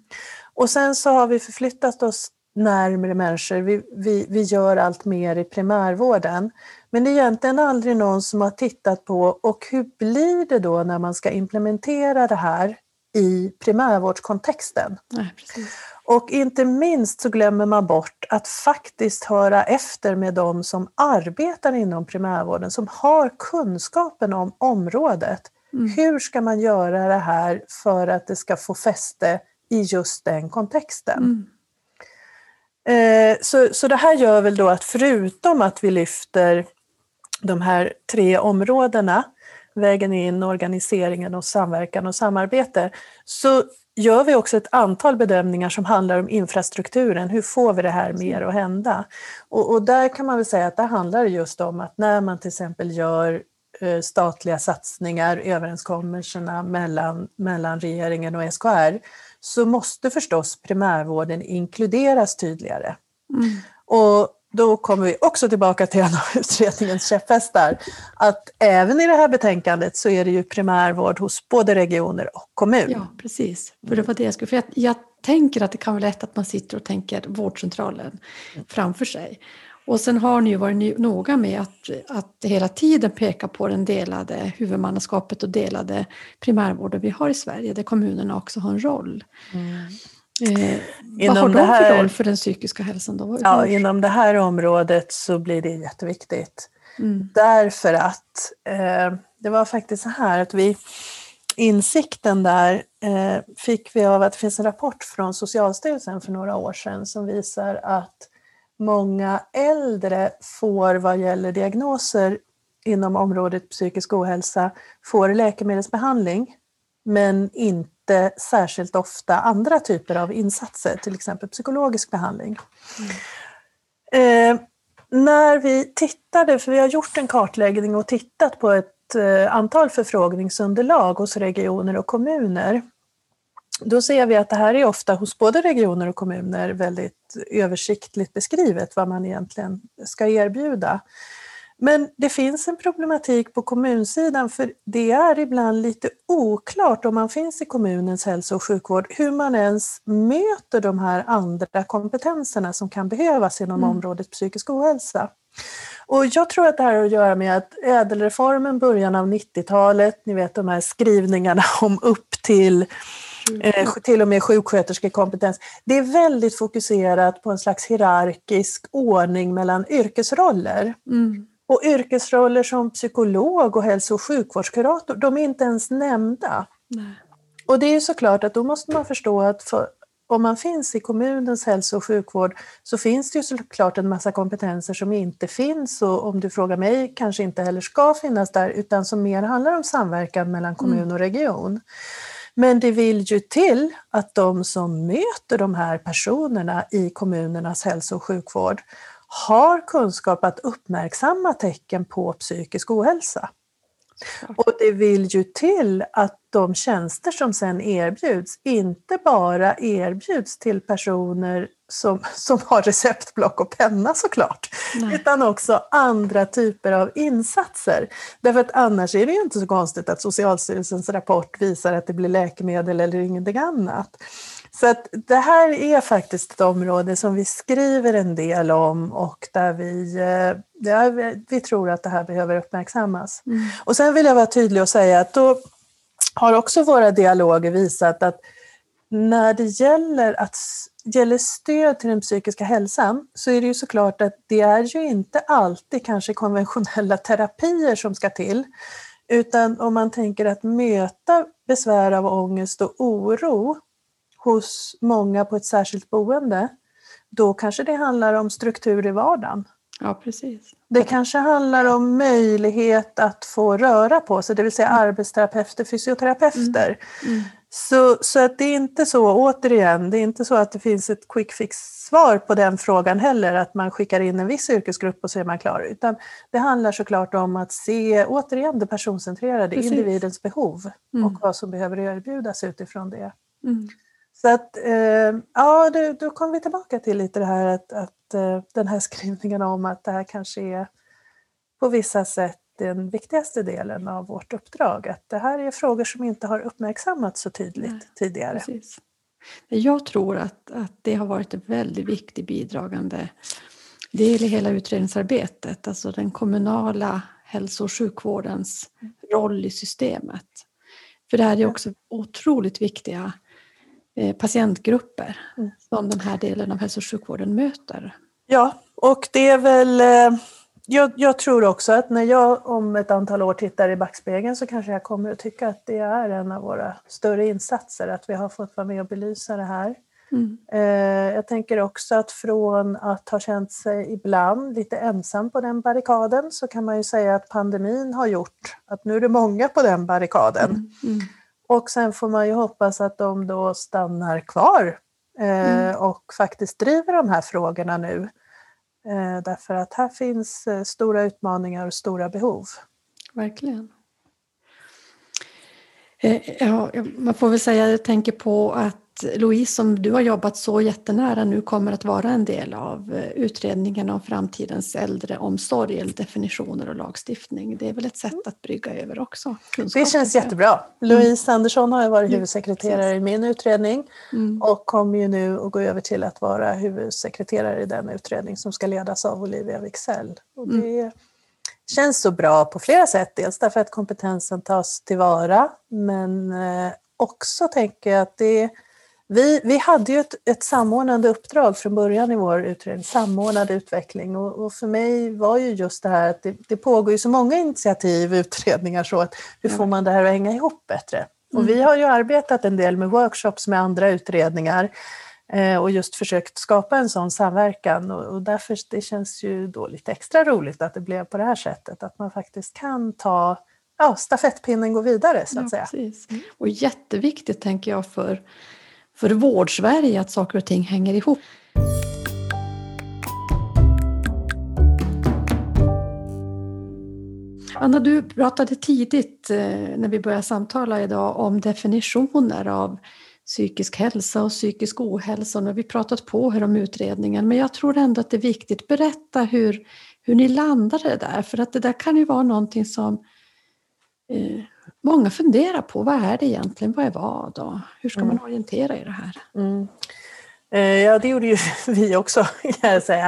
Och sen så har vi förflyttat oss närmare människor, vi, vi, vi gör allt mer i primärvården. Men det är egentligen aldrig någon som har tittat på och hur blir det då när man ska implementera det här i primärvårdskontexten? Nej, och inte minst så glömmer man bort att faktiskt höra efter med de som arbetar inom primärvården, som har kunskapen om området. Mm. Hur ska man göra det här för att det ska få fäste i just den kontexten? Mm. Eh, så, så det här gör väl då att förutom att vi lyfter de här tre områdena, vägen in, organiseringen och samverkan och samarbete, så gör vi också ett antal bedömningar som handlar om infrastrukturen. Hur får vi det här mer att hända? Och, och där kan man väl säga att det handlar just om att när man till exempel gör eh, statliga satsningar, överenskommelserna mellan, mellan regeringen och SKR, så måste förstås primärvården inkluderas tydligare. Mm. Och då kommer vi också tillbaka till en av (laughs) utredningens käpphästar, att även i det här betänkandet så är det ju primärvård hos både regioner och kommun. Ja, precis. För det var det jag skulle... För jag, jag tänker att det kan vara lätt att man sitter och tänker vårdcentralen framför sig. Och sen har ni ju varit noga med att, att hela tiden peka på den delade huvudmannaskapet och delade primärvården vi har i Sverige, där kommunerna också har en roll. Mm. Eh, vad har de här, för roll för den psykiska hälsan? Då? Ja, inom det här området så blir det jätteviktigt. Mm. Därför att eh, det var faktiskt så här att vi insikten där eh, fick vi av att det finns en rapport från Socialstyrelsen för några år sedan som visar att många äldre får vad gäller diagnoser inom området psykisk ohälsa får läkemedelsbehandling men inte särskilt ofta andra typer av insatser, till exempel psykologisk behandling. Mm. Eh, när vi tittade, för vi har gjort en kartläggning och tittat på ett eh, antal förfrågningsunderlag hos regioner och kommuner, då ser vi att det här är ofta hos både regioner och kommuner väldigt översiktligt beskrivet vad man egentligen ska erbjuda. Men det finns en problematik på kommunsidan för det är ibland lite oklart om man finns i kommunens hälso och sjukvård hur man ens möter de här andra kompetenserna som kan behövas inom mm. området psykisk ohälsa. Och jag tror att det här har att göra med att ädelreformen början av 90-talet, ni vet de här skrivningarna om upp till eh, till och med sjuksköterskekompetens. Det är väldigt fokuserat på en slags hierarkisk ordning mellan yrkesroller. Mm. Och yrkesroller som psykolog och hälso och sjukvårdskurator, de är inte ens nämnda. Nej. Och det är såklart att då måste man förstå att för, om man finns i kommunens hälso och sjukvård så finns det ju såklart en massa kompetenser som inte finns och om du frågar mig kanske inte heller ska finnas där utan som mer handlar om samverkan mellan kommun mm. och region. Men det vill ju till att de som möter de här personerna i kommunernas hälso och sjukvård har kunskap att uppmärksamma tecken på psykisk ohälsa. Och det vill ju till att de tjänster som sen erbjuds inte bara erbjuds till personer som, som har receptblock och penna såklart, Nej. utan också andra typer av insatser. Därför att annars är det ju inte så konstigt att Socialstyrelsens rapport visar att det blir läkemedel eller ingenting annat. Så att det här är faktiskt ett område som vi skriver en del om och där vi, eh, ja, vi tror att det här behöver uppmärksammas. Mm. Och sen vill jag vara tydlig och säga att då har också våra dialoger visat att när det gäller, att, gäller stöd till den psykiska hälsan så är det ju såklart att det är ju inte alltid kanske konventionella terapier som ska till Utan om man tänker att möta besvär av ångest och oro hos många på ett särskilt boende, då kanske det handlar om struktur i vardagen. Ja, precis. Det kanske handlar om möjlighet att få röra på sig, det vill säga arbetsterapeuter, fysioterapeuter. Mm. Mm. Så, så att det är inte så, återigen, det är inte så att det finns ett quick fix-svar på den frågan heller, att man skickar in en viss yrkesgrupp och så är man klar. Utan det handlar såklart om att se, återigen, det personcentrerade, Precis. individens behov mm. och vad som behöver erbjudas utifrån det. Mm. Så att, eh, ja, då, då kommer vi tillbaka till lite det här att, att eh, den här (laughs) skrivningen om att det här kanske är på vissa sätt den viktigaste delen av vårt uppdrag. Att det här är frågor som inte har uppmärksammats så tydligt Nej, tidigare. Precis. Jag tror att, att det har varit en väldigt viktig bidragande del i hela utredningsarbetet, alltså den kommunala hälso och sjukvårdens roll i systemet. För det här är också otroligt viktiga patientgrupper mm. som den här delen av hälso och sjukvården möter. Ja, och det är väl eh, jag, jag, tror också att när jag om ett antal år tittar i backspegeln så kanske jag kommer att tycka att det är en av våra större insatser, att vi har fått vara med och belysa det här. Mm. Eh, jag tänker också att från att ha känt sig ibland lite ensam på den barrikaden så kan man ju säga att pandemin har gjort att nu är det många på den barrikaden. Mm. Mm. Och sen får man ju hoppas att de då stannar kvar eh, mm. och faktiskt driver de här frågorna nu. Eh, därför att här finns eh, stora utmaningar och stora behov. Verkligen. Ja, man får väl säga, jag tänker på att Louise, som du har jobbat så jättenära nu, kommer att vara en del av utredningen om framtidens äldreomsorg, eller definitioner och lagstiftning. Det är väl ett sätt att brygga över också? Det känns jättebra. Mm. Louise Andersson har varit huvudsekreterare i min utredning mm. och kommer ju nu att gå över till att vara huvudsekreterare i den utredning som ska ledas av Olivia Wixell. Och mm. det mm. känns så bra på flera sätt, dels därför att kompetensen tas tillvara, men eh, också tänker jag att det vi, vi hade ju ett, ett samordnande uppdrag från början i vår utredning, samordnad utveckling. Och, och, för mig var ju just det här att det, det pågår ju så många initiativ, (laughs) utredningar, så att hur får man det här att hänga ihop bättre? Och vi mm. har ju arbetat en del med workshops med andra utredningar eh, och just försökt skapa en sån samverkan och, och därför det känns ju då lite extra roligt att det blev på det här sättet, att man faktiskt kan ta ja, stafettpinnen gå vidare så att ja, säga. Precis. Och jätteviktigt tänker jag för för vårdsverige att saker och ting hänger ihop. Anna, du pratade tidigt eh, när vi började samtala idag om definitioner av psykisk hälsa och psykisk ohälsa. Nu har vi pratat på här om utredningen, men jag tror ändå att det är viktigt. Berätta hur, hur ni landade där, för att det där kan ju vara någonting som eh, många funderar på vad är det egentligen, vad är vad och hur ska man mm. orientera i det här? Mm. Eh, ja, det gjorde ju (laughs) vi också kan jag säga.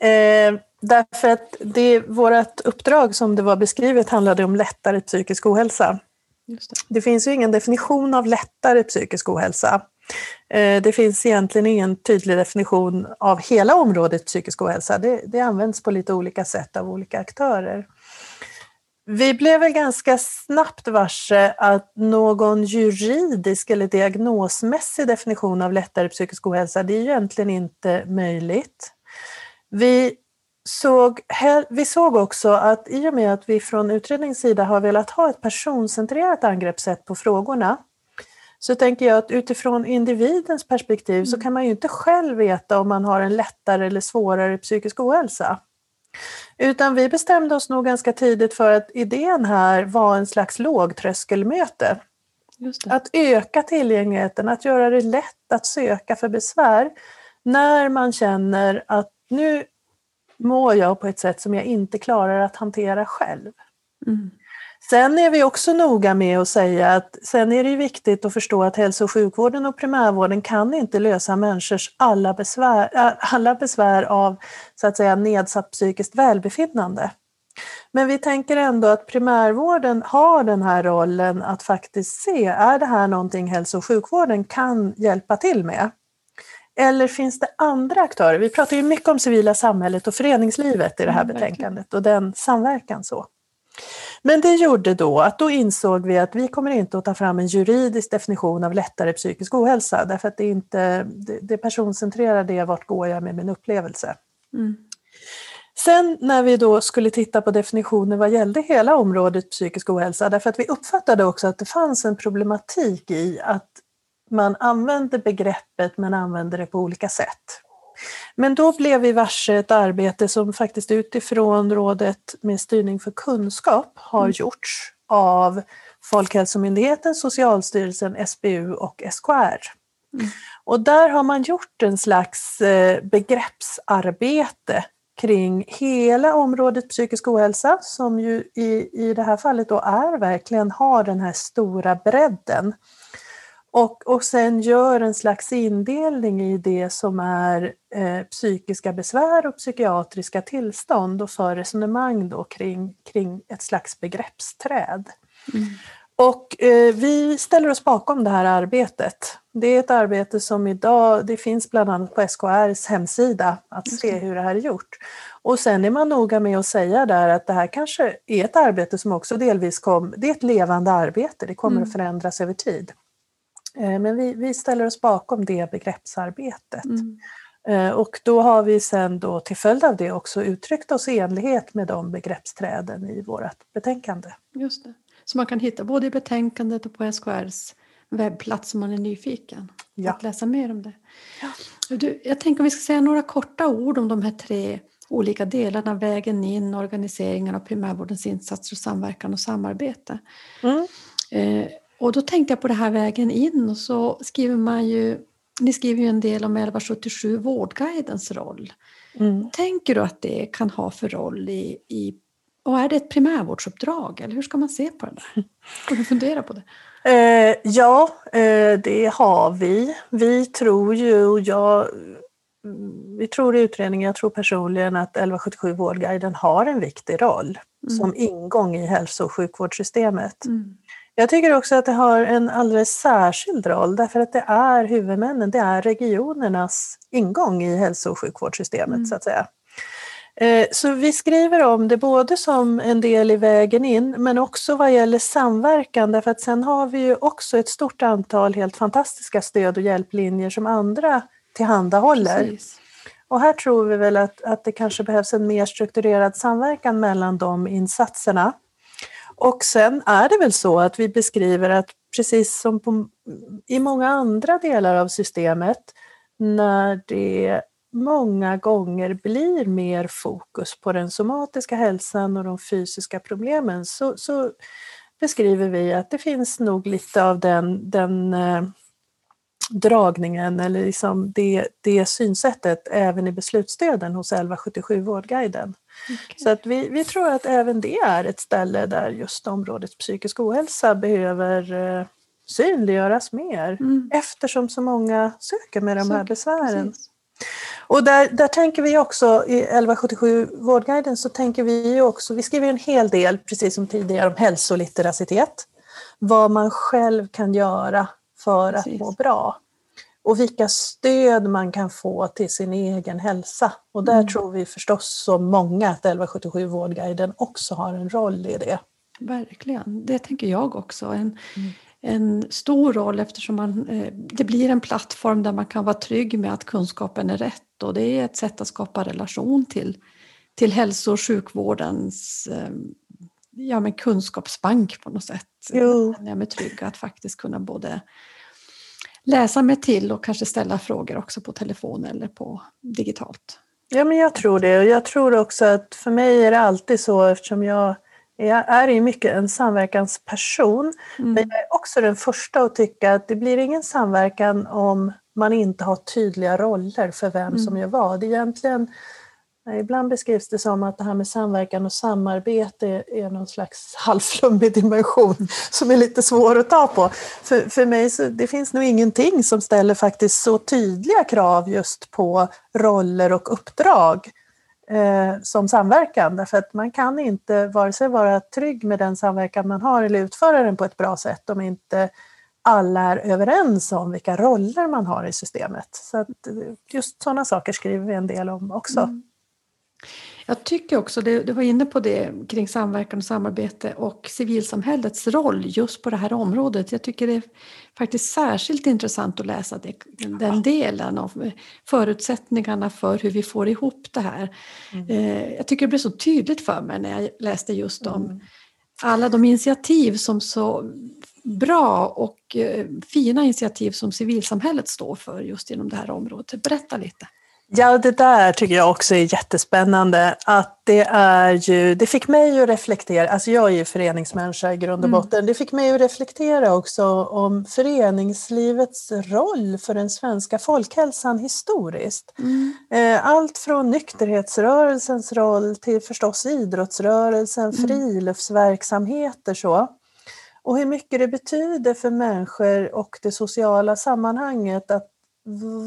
Eh, därför att det, vårt uppdrag som det var beskrivet handlade om lättare psykisk ohälsa. Det. det. finns ju ingen definition av lättare psykisk ohälsa. Eh, det finns egentligen ingen tydlig definition av hela området psykisk ohälsa. Det, det används på lite olika sätt av olika aktörer. Vi blev väl ganska snabbt varse att någon juridisk eller diagnosmässig definition av lättare psykisk ohälsa, det är egentligen inte möjligt. Vi såg, vi såg också att i och med att vi från utredningens sida har velat ha ett personcentrerat angreppssätt på frågorna, så tänker jag att utifrån individens perspektiv så mm. kan man ju inte själv veta om man har en lättare eller svårare psykisk ohälsa. Utan vi bestämde oss nog ganska tidigt för att idén här var en slags lågtröskelmöte. Att öka tillgängligheten, att göra det lätt att söka för besvär när man känner att nu mår jag på ett sätt som jag inte klarar att hantera själv. Mm. Sen är vi också noga med att säga att sen är det viktigt att förstå att hälso och sjukvården och primärvården kan inte lösa människors alla besvär, äh, alla besvär av så att säga nedsatt psykiskt välbefinnande. Men vi tänker ändå att primärvården har den här rollen att faktiskt se, är det här någonting hälso och sjukvården kan hjälpa till med? Eller finns det andra aktörer? Vi pratar ju mycket om civila samhället och föreningslivet i det här betänkandet och den samverkan så. Men det gjorde då att då insåg vi att vi kommer inte att ta fram en juridisk definition av lättare psykisk ohälsa därför att det, är inte, det, det personcentrerade är vart går jag med min upplevelse. Mm. Sen när vi då skulle titta på definitioner vad gällde hela området psykisk ohälsa, därför att vi uppfattade också att det fanns en problematik i att man använde begreppet men använde det på olika sätt. Men då blev vi varse ett arbete som faktiskt utifrån Rådet med styrning för kunskap har mm. gjorts av Folkhälsomyndigheten, Socialstyrelsen, SBU och SKR. Mm. Och där har man gjort en slags eh, begreppsarbete kring hela området psykisk ohälsa som ju i, i det här fallet då är verkligen har den här stora bredden. Och, och sen gör en slags indelning i det som är eh, psykiska besvär och psykiatriska tillstånd och för resonemang då kring, kring ett slags begreppsträd. Mm. Och eh, vi ställer oss bakom det här arbetet. Det är ett arbete som idag, det finns bland annat på SKRs hemsida att se hur det här är gjort. Och sen är man noga med att säga där att det här kanske är ett arbete som också delvis kom, det är ett levande arbete, det kommer mm. att förändras över tid. Eh, men vi, vi ställer oss bakom det begreppsarbetet. Mm. Eh, och då har vi sen då till följd av det också uttryckt oss i enlighet med de begreppsträden i vårt betänkande. Just det. Så man kan hitta både i betänkandet och på SKRs webbplats om man är nyfiken. Ja. Att läsa mer om det. Ja. Du, jag tänker om vi ska säga några korta ord om de här tre olika delarna, vägen in, organiseringen av primärvårdens insatser, samverkan och samarbete. Mm. Eh, och då tänkte jag på det här vägen in och så skriver man ju, ni skriver ju en del om 1177 Vårdguidens roll. Mm. Tänker du att det kan ha för roll i, i och är det ett primärvårdsuppdrag eller hur ska man se på det där? Har du funderat på det? Eh, ja, eh, det har vi. Vi tror ju, och jag, vi tror i utredningen, jag tror personligen att 1177 Vårdguiden har en viktig roll mm. som ingång i hälso och sjukvårdssystemet. Mm. Jag tycker också att det har en alldeles särskild roll därför att det är huvudmännen, det är regionernas ingång i hälso och sjukvårdssystemet mm. så att säga. Eh, så vi skriver om det både som en del i vägen in men också vad gäller samverkan därför att sen har vi ju också ett stort antal helt fantastiska stöd och hjälplinjer som andra tillhandahåller. Precis. Och här tror vi väl att, att det kanske behövs en mer strukturerad samverkan mellan de insatserna. Och sen är det väl så att vi beskriver att precis som på, i många andra delar av systemet när det många gånger blir mer fokus på den somatiska hälsan och de fysiska problemen så, så beskriver vi att det finns nog lite av den, den eh, dragningen eller liksom det, det synsättet även i beslutsstöden hos 1177 Vårdguiden. Okay. Så att vi, vi tror att även det är ett ställe där just området psykisk ohälsa behöver eh, synliggöras mer mm. eftersom så många söker med de här besvären. Precis. Och där, där tänker vi också, i 1177 Vårdguiden så tänker vi också, vi skriver en hel del, precis som tidigare, om hälsolitteracitet. Vad man själv kan göra för precis. att må bra. Och vilka stöd man kan få till sin egen hälsa. Och där mm. tror vi förstås så många att 1177 Vårdguiden också har en roll i det. Verkligen, det tänker jag också. En, mm en stor roll eftersom man, eh, det blir en plattform där man kan vara trygg med att kunskapen är rätt och det är ett sätt att skapa relation till, till hälso och sjukvårdens eh, ja, men kunskapsbank på något sätt. Jo. Jag är mig trygg att faktiskt kunna både läsa mig till och kanske ställa frågor också på telefon eller på digitalt. Ja, men jag tror det. Och jag tror också att för mig är det alltid så eftersom jag jag är ju mycket en samverkansperson, mm. men jag är också den första att tycka att det blir ingen samverkan om man inte har tydliga roller för vem mm. som gör vad. Egentligen, ibland beskrivs det som att det här med samverkan och samarbete är någon slags (laughs) halvflummig dimension som är lite svår att ta på. För, för mig så det finns nog ingenting som ställer faktiskt så tydliga krav just på roller och uppdrag eh, som samverkan därför att man kan inte vare sig vara trygg med den samverkan man har eller utföra den på ett bra sätt om inte alla är överens om vilka roller man har i systemet. Så att eh, just sådana saker skriver vi en del om också. Mm. Jag tycker också, du, du var inne på det kring samverkan och samarbete och civilsamhällets roll just på det här området. Jag tycker det är faktiskt särskilt intressant att läsa det, den delen av förutsättningarna för hur vi får ihop det här. Mm. Eh, jag tycker det blev så tydligt för mig när jag läste just om mm. alla de initiativ som så bra och eh, fina initiativ som civilsamhället står för just inom det här området. Berätta lite. Ja, det där tycker jag också är jättespännande. Att det, är ju, det fick mig att reflektera, alltså jag är ju föreningsmänniska i grund och mm. botten, mm. det fick mig att reflektera också om föreningslivets roll för den svenska folkhälsan historiskt. Mm. Eh, allt från nykterhetsrörelsens roll till förstås idrottsrörelsen, mm. friluftsverksamheter så. Och hur mycket det betyder för människor och det sociala sammanhanget att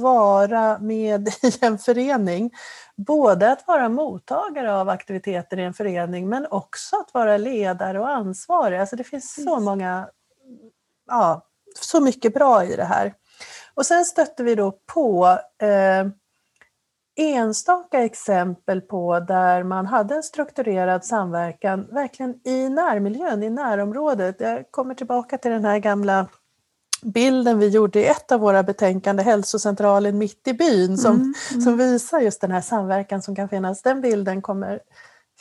vara med i en förening. Både att vara mottagare av aktiviteter i en förening men också att vara ledare och ansvarig. Alltså det finns så många, ja, så mycket bra i det här. Och sen stötte vi då på eh, enstaka exempel på där man hade en strukturerad samverkan verkligen i närmiljön, i närområdet. Jag kommer tillbaka till den här gamla bilden vi gjorde i ett av våra betänkanden, Hälsocentralen mitt i byn, som, mm, mm. som visar just den här samverkan som kan finnas. Den bilden kommer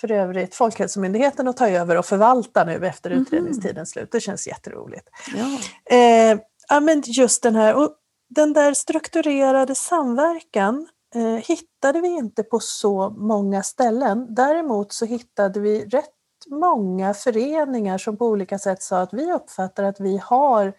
för övrigt Folkhälsomyndigheten att ta över och förvalta nu efter mm. utredningstidens slut. Det känns jätteroligt. Ja. Eh, ja, men just den här, och den där strukturerade samverkan eh, hittade vi inte på så många ställen. Däremot så hittade vi rätt många föreningar som på olika sätt sa att vi uppfattar att vi har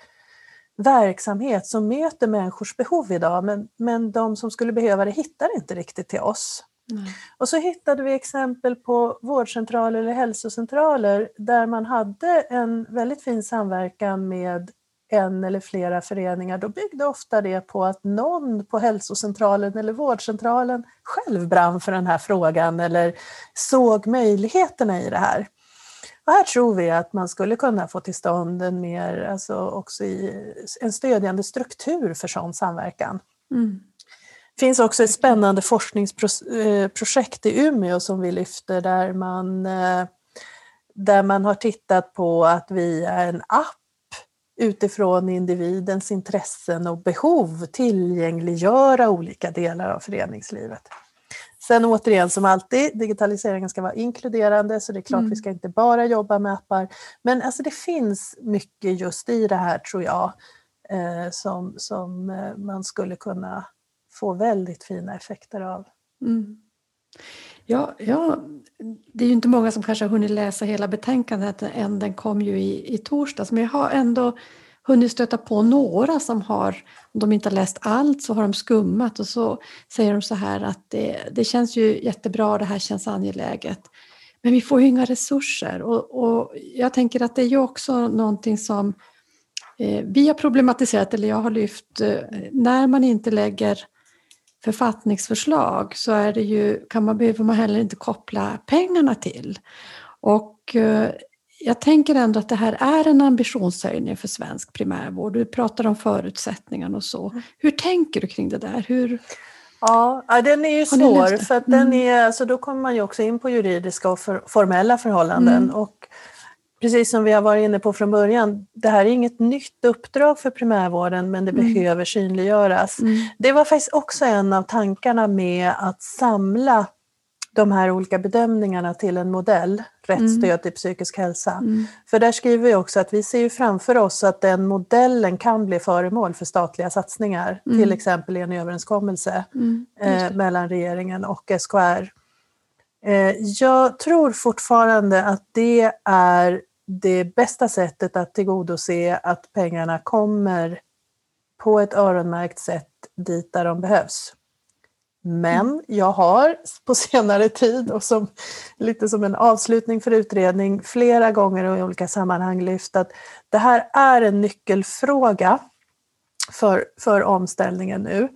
verksamhet som möter människors behov idag men, men de som skulle behöva det hittar inte riktigt till oss. Mm. Och så hittade vi exempel på vårdcentraler eller hälsocentraler där man hade en väldigt fin samverkan med en eller flera föreningar. Då byggde ofta det på att någon på hälsocentralen eller vårdcentralen själv brann för den här frågan eller såg möjligheterna i det här. Och här tror vi att man skulle kunna få till stånd en mer, alltså också i, en stödjande struktur för sån samverkan. Mm. Det finns också ett spännande forskningsprojekt i Umeå som vi lyfter där man, eh, där man har tittat på att via en app utifrån individens intressen och behov tillgängliggöra olika delar av föreningslivet. Sen återigen som alltid, digitaliseringen ska vara inkluderande så det är klart mm. vi ska inte bara jobba med appar. Men alltså det finns mycket just i det här tror jag eh, som, som eh, man skulle kunna få väldigt fina effekter av. Mm. Ja, ja, det är ju inte många som kanske har hunnit läsa hela betänkandet än, den kom ju i, i torsdags, men jag har ändå hunnit stöta på några som har, om de inte har läst allt så har de skummat och så säger de så här att det, det känns ju jättebra, det här känns angeläget. Men vi får ju inga resurser och, och jag tänker att det är ju också någonting som eh, vi har problematiserat, eller jag har lyft, eh, när man inte lägger författningsförslag så är det ju, kan man, behöver man heller inte koppla pengarna till. Och eh, jag tänker ändå att det här är en ambitionshöjning för svensk primärvård. Du pratar om förutsättningarna och så. Mm. Hur tänker du kring det där? Hur... Ja, den är ju svår för att mm. den är, alltså då kommer man ju också in på juridiska och för, formella förhållanden. Mm. Och precis som vi har varit inne på från början, det här är inget nytt uppdrag för primärvården men det mm. behöver synliggöras. Mm. Det var faktiskt också en av tankarna med att samla de här olika bedömningarna till en modell, rätt mm. stöd till psykisk hälsa. Mm. För där skriver vi också att vi ser ju framför oss att den modellen kan bli föremål för statliga satsningar, mm. till exempel i en överenskommelse mm. eh, mellan regeringen och SKR. Eh, jag tror fortfarande att det är det bästa sättet att tillgodose att pengarna kommer på ett öronmärkt sätt dit där de behövs. Men mm. jag har på senare tid och som, lite som en avslutning för utredning flera gånger och i olika sammanhang lyft att det här är en nyckelfråga för, för omställningen nu.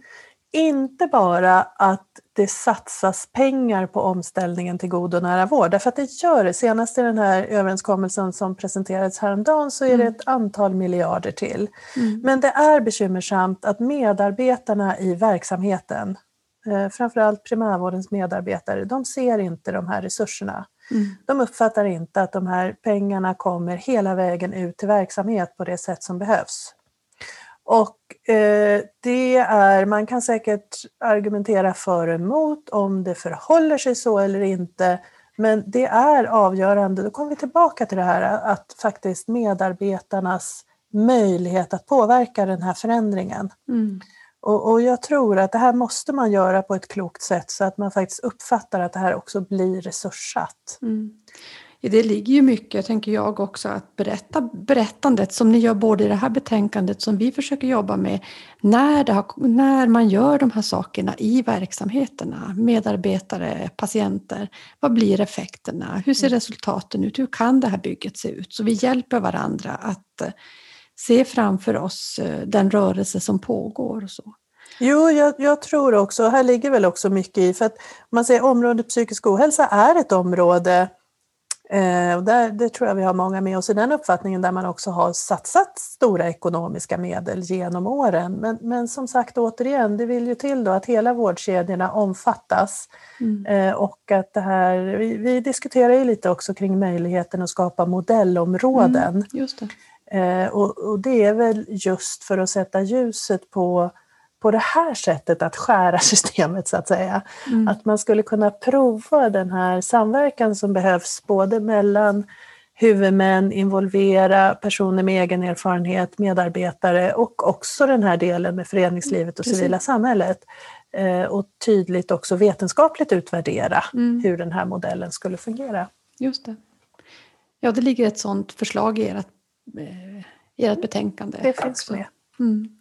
Inte bara att det satsas pengar på omställningen till god och nära vård, därför att det gör det. Senast i den här överenskommelsen som presenterades häromdagen så är det mm. ett antal miljarder till. Mm. Men det är bekymmersamt att medarbetarna i verksamheten framförallt primärvårdens medarbetare, de ser inte de här resurserna. Mm. De uppfattar inte att de här pengarna kommer hela vägen ut till verksamhet på det sätt som behövs. Och eh, det är, man kan säkert argumentera för och emot om det förhåller sig så eller inte, men det är avgörande, då kommer vi tillbaka till det här att faktiskt medarbetarnas möjlighet att påverka den här förändringen. Mm. Och, och, jag tror att det här måste man göra på ett klokt sätt så att man faktiskt uppfattar att det här också blir resurssatt. Mm. I det ligger ju mycket, tänker jag också, att berätta berättandet som ni gör både i det här betänkandet som vi försöker jobba med, när, har, när man gör de här sakerna i verksamheterna, medarbetare, patienter, vad blir effekterna, hur ser mm. resultaten ut, hur kan det här bygget se ut? Så vi hjälper varandra att se framför oss eh, den rörelse som pågår. Och så. Jo, jag, jag, tror också, här ligger väl också mycket i, för att man säger området psykisk ohälsa är ett område Eh, och där, det tror jag vi har många med oss i den uppfattningen där man också har satsat stora ekonomiska medel genom åren. Men, men som sagt återigen, det vill ju till då att hela vårdkedjorna omfattas mm. eh, och att det här, vi, vi, diskuterar ju lite också kring möjligheten att skapa modellområden. Mm, och, och det är väl just för att sätta ljuset på på det här sättet att skära (laughs) systemet så att säga. Mm. Att man skulle kunna prova den här samverkan som behövs både mellan huvudmän, involvera personer med egen erfarenhet, medarbetare och också den här delen med föreningslivet och Precis. civila samhället. Eh, och tydligt också vetenskapligt utvärdera mm. hur den här modellen skulle fungera. Just det. Ja, det ligger ett sådant förslag i ert, eh, ert betänkande. Det finns också. med. Mm.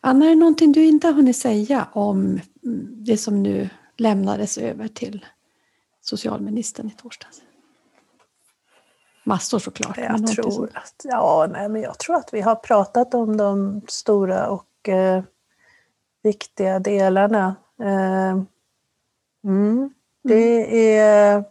Anna, är det någonting du inte har hunnit säga om det som nu lämnades över till socialministern i torsdags? Massor såklart. Jag tror, att, ja, nej, men jag tror att vi har pratat om de stora och eh, viktiga delarna. Eh, mm, det mm. är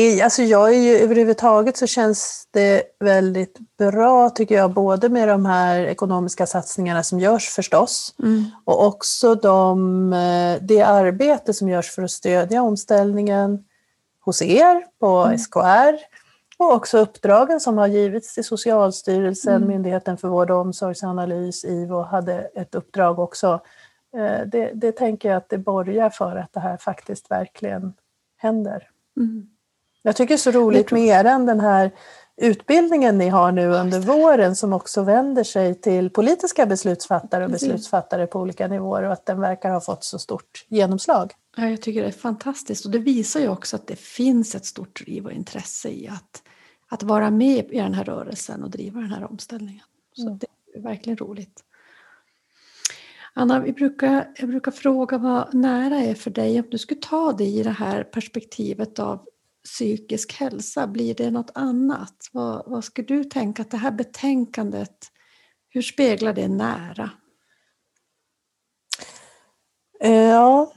det, alltså jag är ju, överhuvudtaget så känns det väldigt bra tycker jag, både med de här ekonomiska satsningarna som görs förstås mm. och också de, eh, det arbete som görs för att stödja omställningen hos er på mm. SKR och också uppdragen som har givits till Socialstyrelsen, mm. Myndigheten för vård och omsorgsanalys, IVO hade ett uppdrag också. Eh, det, det tänker jag att det borgar för att det här faktiskt verkligen händer. Mm. Jag tycker det är så roligt med er, den här utbildningen ni har nu under våren som också vänder sig till politiska beslutsfattare och beslutsfattare på olika nivåer och att den verkar ha fått så stort genomslag. Ja, jag tycker det är fantastiskt och det visar ju också att det finns ett stort driv och intresse i att, att vara med i den här rörelsen och driva den här omställningen. Så mm. det är verkligen roligt. Anna, vi brukar, jag brukar fråga vad nära är för dig om du skulle ta dig i det här perspektivet av psykisk hälsa? Blir det något annat? Vad, vad ska du tänka att det här betänkandet, hur speglar det nära? Eh, ja.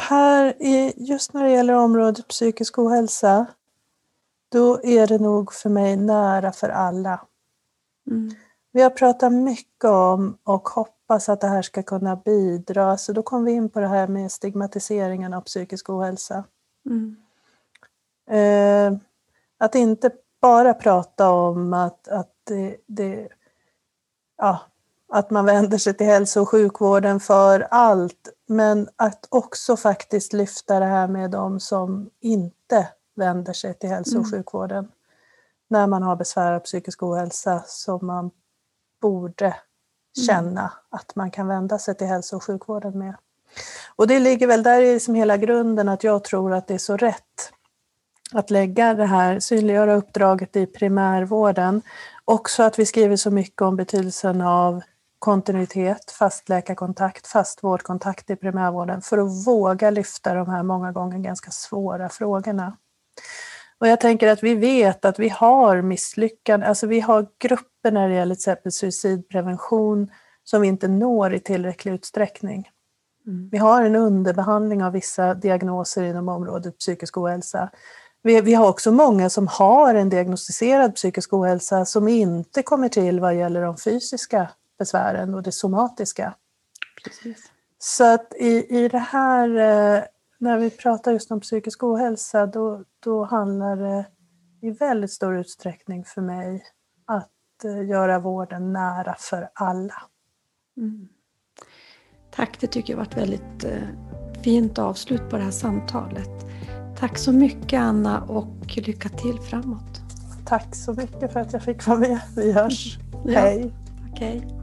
Här, just när det gäller området psykisk ohälsa, då är det nog för mig nära för alla. Mm. Vi har pratat mycket om och hoppas att det här ska kunna bidra, så då kom vi in på det här med stigmatiseringen av psykisk ohälsa. Mm. Eh, att inte bara prata om att, att, det, det, ja, att man vänder sig till hälso och sjukvården för allt, men att också faktiskt lyfta det här med de som inte vänder sig till hälso och mm. sjukvården när man har besvär av psykisk ohälsa som man borde mm. känna mm. att man kan vända sig till hälso och sjukvården med. Och det ligger väl där i som hela grunden att jag tror att det är så rätt att lägga det här, synliggöra uppdraget i primärvården. Också att vi skriver så mycket om betydelsen av kontinuitet, fast läkarkontakt, fast vårdkontakt i primärvården för att våga lyfta de här många gånger ganska svåra frågorna. Och jag tänker att vi vet att vi har misslyckanden, alltså vi har grupper när det gäller till exempel suicidprevention som vi inte når i tillräcklig utsträckning. Mm. Vi har en underbehandling av vissa diagnoser inom området psykisk ohälsa. Vi, vi, har också många som har en diagnostiserad psykisk ohälsa som inte kommer till vad gäller de fysiska besvären och det somatiska. Precis. Så att i, i det här, eh, när vi pratar just om psykisk ohälsa, då, då handlar det i väldigt stor utsträckning för mig att eh, göra vården nära för alla. Mm. Tack, det tycker jag var ett väldigt eh, fint avslut på det här samtalet. Tack så mycket Anna och lycka till framåt. Tack så mycket för att jag fick vara med. Vi hörs. (laughs) Ja. Hej! Okej.